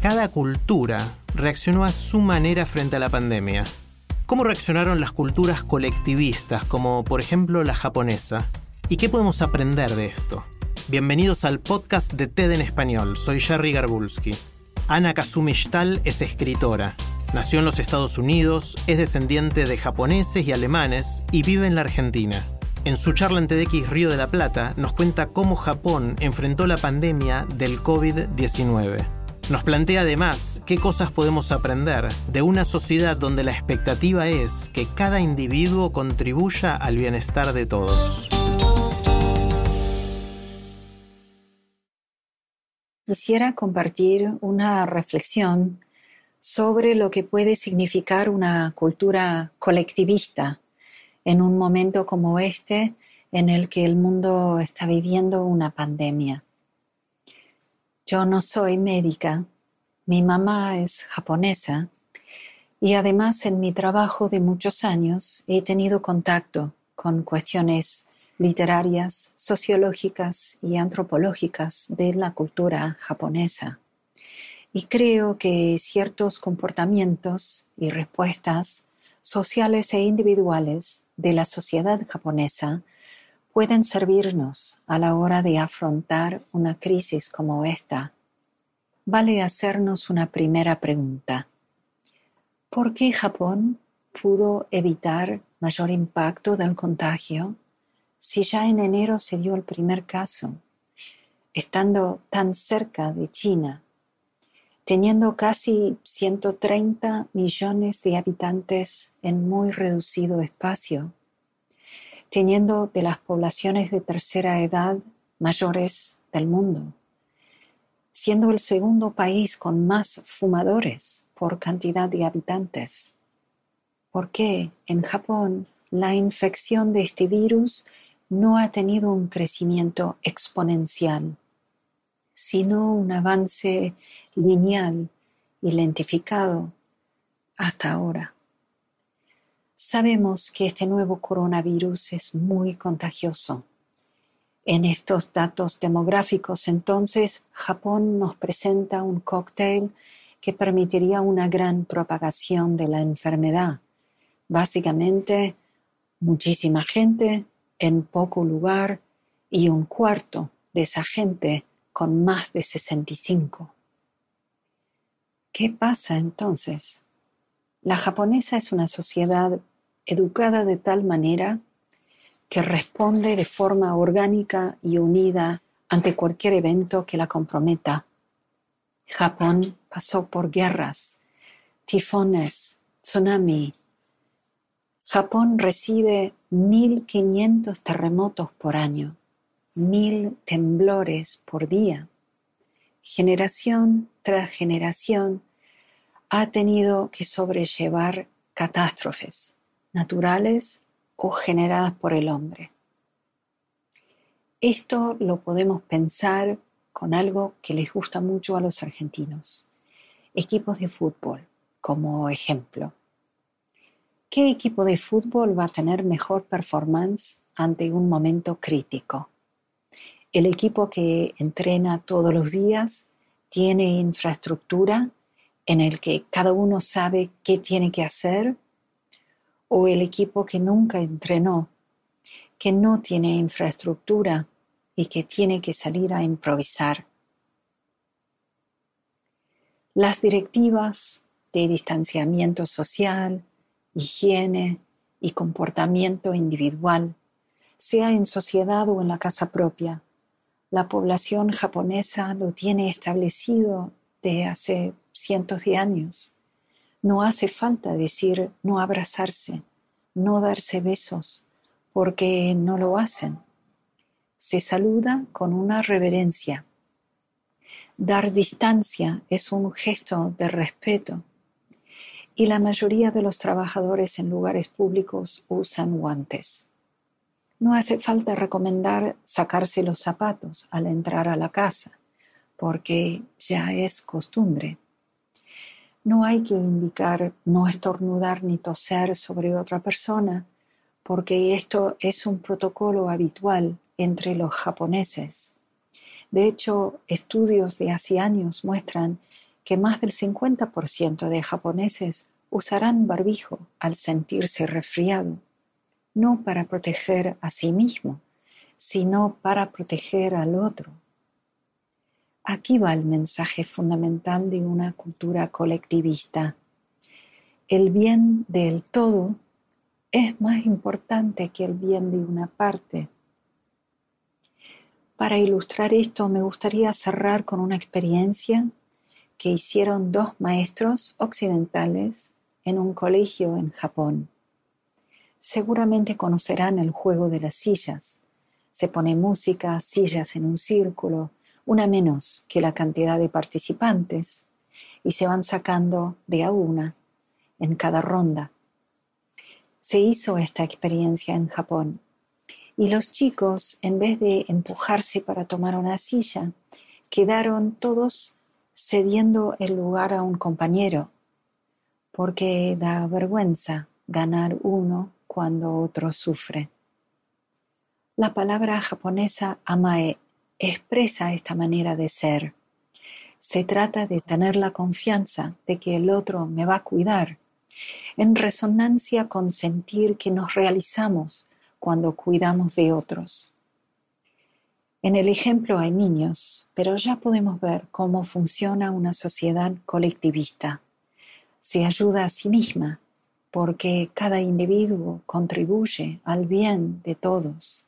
cada cultura reaccionó a su manera frente a la pandemia. ¿Cómo reaccionaron las culturas colectivistas, como por ejemplo la japonesa? ¿Y qué podemos aprender de esto? Bienvenidos al podcast de TED en español. Soy Jerry Garbulski. Ana Kazumi Shtal es escritora. Nació en los Estados Unidos, es descendiente de japoneses y alemanes y vive en la Argentina. En su charla en TEDx Río de la Plata nos cuenta cómo Japón enfrentó la pandemia del COVID-19. Nos plantea además qué cosas podemos aprender de una sociedad donde la expectativa es que cada individuo contribuya al bienestar de todos. Quisiera compartir una reflexión sobre lo que puede significar una cultura colectivista en un momento como este en el que el mundo está viviendo una pandemia. Yo no soy médica, mi mamá es japonesa y además en mi trabajo de muchos años he tenido contacto con cuestiones literarias, sociológicas y antropológicas de la cultura japonesa. Y creo que ciertos comportamientos y respuestas sociales e individuales de la sociedad japonesa pueden servirnos a la hora de afrontar una crisis como esta. Vale hacernos una primera pregunta. ¿Por qué Japón pudo evitar mayor impacto del contagio si ya en enero se dio el primer caso, estando tan cerca de China teniendo casi 130 millones de habitantes en muy reducido espacio, teniendo de las poblaciones de tercera edad mayores del mundo, siendo el segundo país con más fumadores por cantidad de habitantes. ¿Por qué en Japón la infección de este virus no ha tenido un crecimiento exponencial? sino un avance lineal y lentificado hasta ahora. Sabemos que este nuevo coronavirus es muy contagioso. En estos datos demográficos, entonces, Japón nos presenta un cóctel que permitiría una gran propagación de la enfermedad. Básicamente, muchísima gente en poco lugar y un cuarto de esa gente con más de 65. ¿Qué pasa entonces? La japonesa es una sociedad educada de tal manera que responde de forma orgánica y unida ante cualquier evento que la comprometa. Japón pasó por guerras, tifones, tsunami. Japón recibe 1.500 terremotos por año mil temblores por día. Generación tras generación ha tenido que sobrellevar catástrofes naturales o generadas por el hombre. Esto lo podemos pensar con algo que les gusta mucho a los argentinos, equipos de fútbol como ejemplo. ¿Qué equipo de fútbol va a tener mejor performance ante un momento crítico? El equipo que entrena todos los días tiene infraestructura en el que cada uno sabe qué tiene que hacer o el equipo que nunca entrenó, que no tiene infraestructura y que tiene que salir a improvisar. Las directivas de distanciamiento social, higiene y comportamiento individual, sea en sociedad o en la casa propia, la población japonesa lo tiene establecido de hace cientos de años. No hace falta decir no abrazarse, no darse besos, porque no lo hacen. Se saluda con una reverencia. Dar distancia es un gesto de respeto y la mayoría de los trabajadores en lugares públicos usan guantes. No hace falta recomendar sacarse los zapatos al entrar a la casa, porque ya es costumbre. No hay que indicar no estornudar ni toser sobre otra persona, porque esto es un protocolo habitual entre los japoneses. De hecho, estudios de hace años muestran que más del 50% de japoneses usarán barbijo al sentirse resfriado, no para proteger a sí mismo, sino para proteger al otro. Aquí va el mensaje fundamental de una cultura colectivista. El bien del todo es más importante que el bien de una parte. Para ilustrar esto me gustaría cerrar con una experiencia que hicieron dos maestros occidentales en un colegio en Japón. Seguramente conocerán el juego de las sillas. Se pone música, sillas en un círculo, una menos que la cantidad de participantes, y se van sacando de a una en cada ronda. Se hizo esta experiencia en Japón y los chicos, en vez de empujarse para tomar una silla, quedaron todos cediendo el lugar a un compañero, porque da vergüenza ganar uno cuando otro sufre. La palabra japonesa amae expresa esta manera de ser. Se trata de tener la confianza de que el otro me va a cuidar, en resonancia con sentir que nos realizamos cuando cuidamos de otros. En el ejemplo hay niños, pero ya podemos ver cómo funciona una sociedad colectivista. Se ayuda a sí misma porque cada individuo contribuye al bien de todos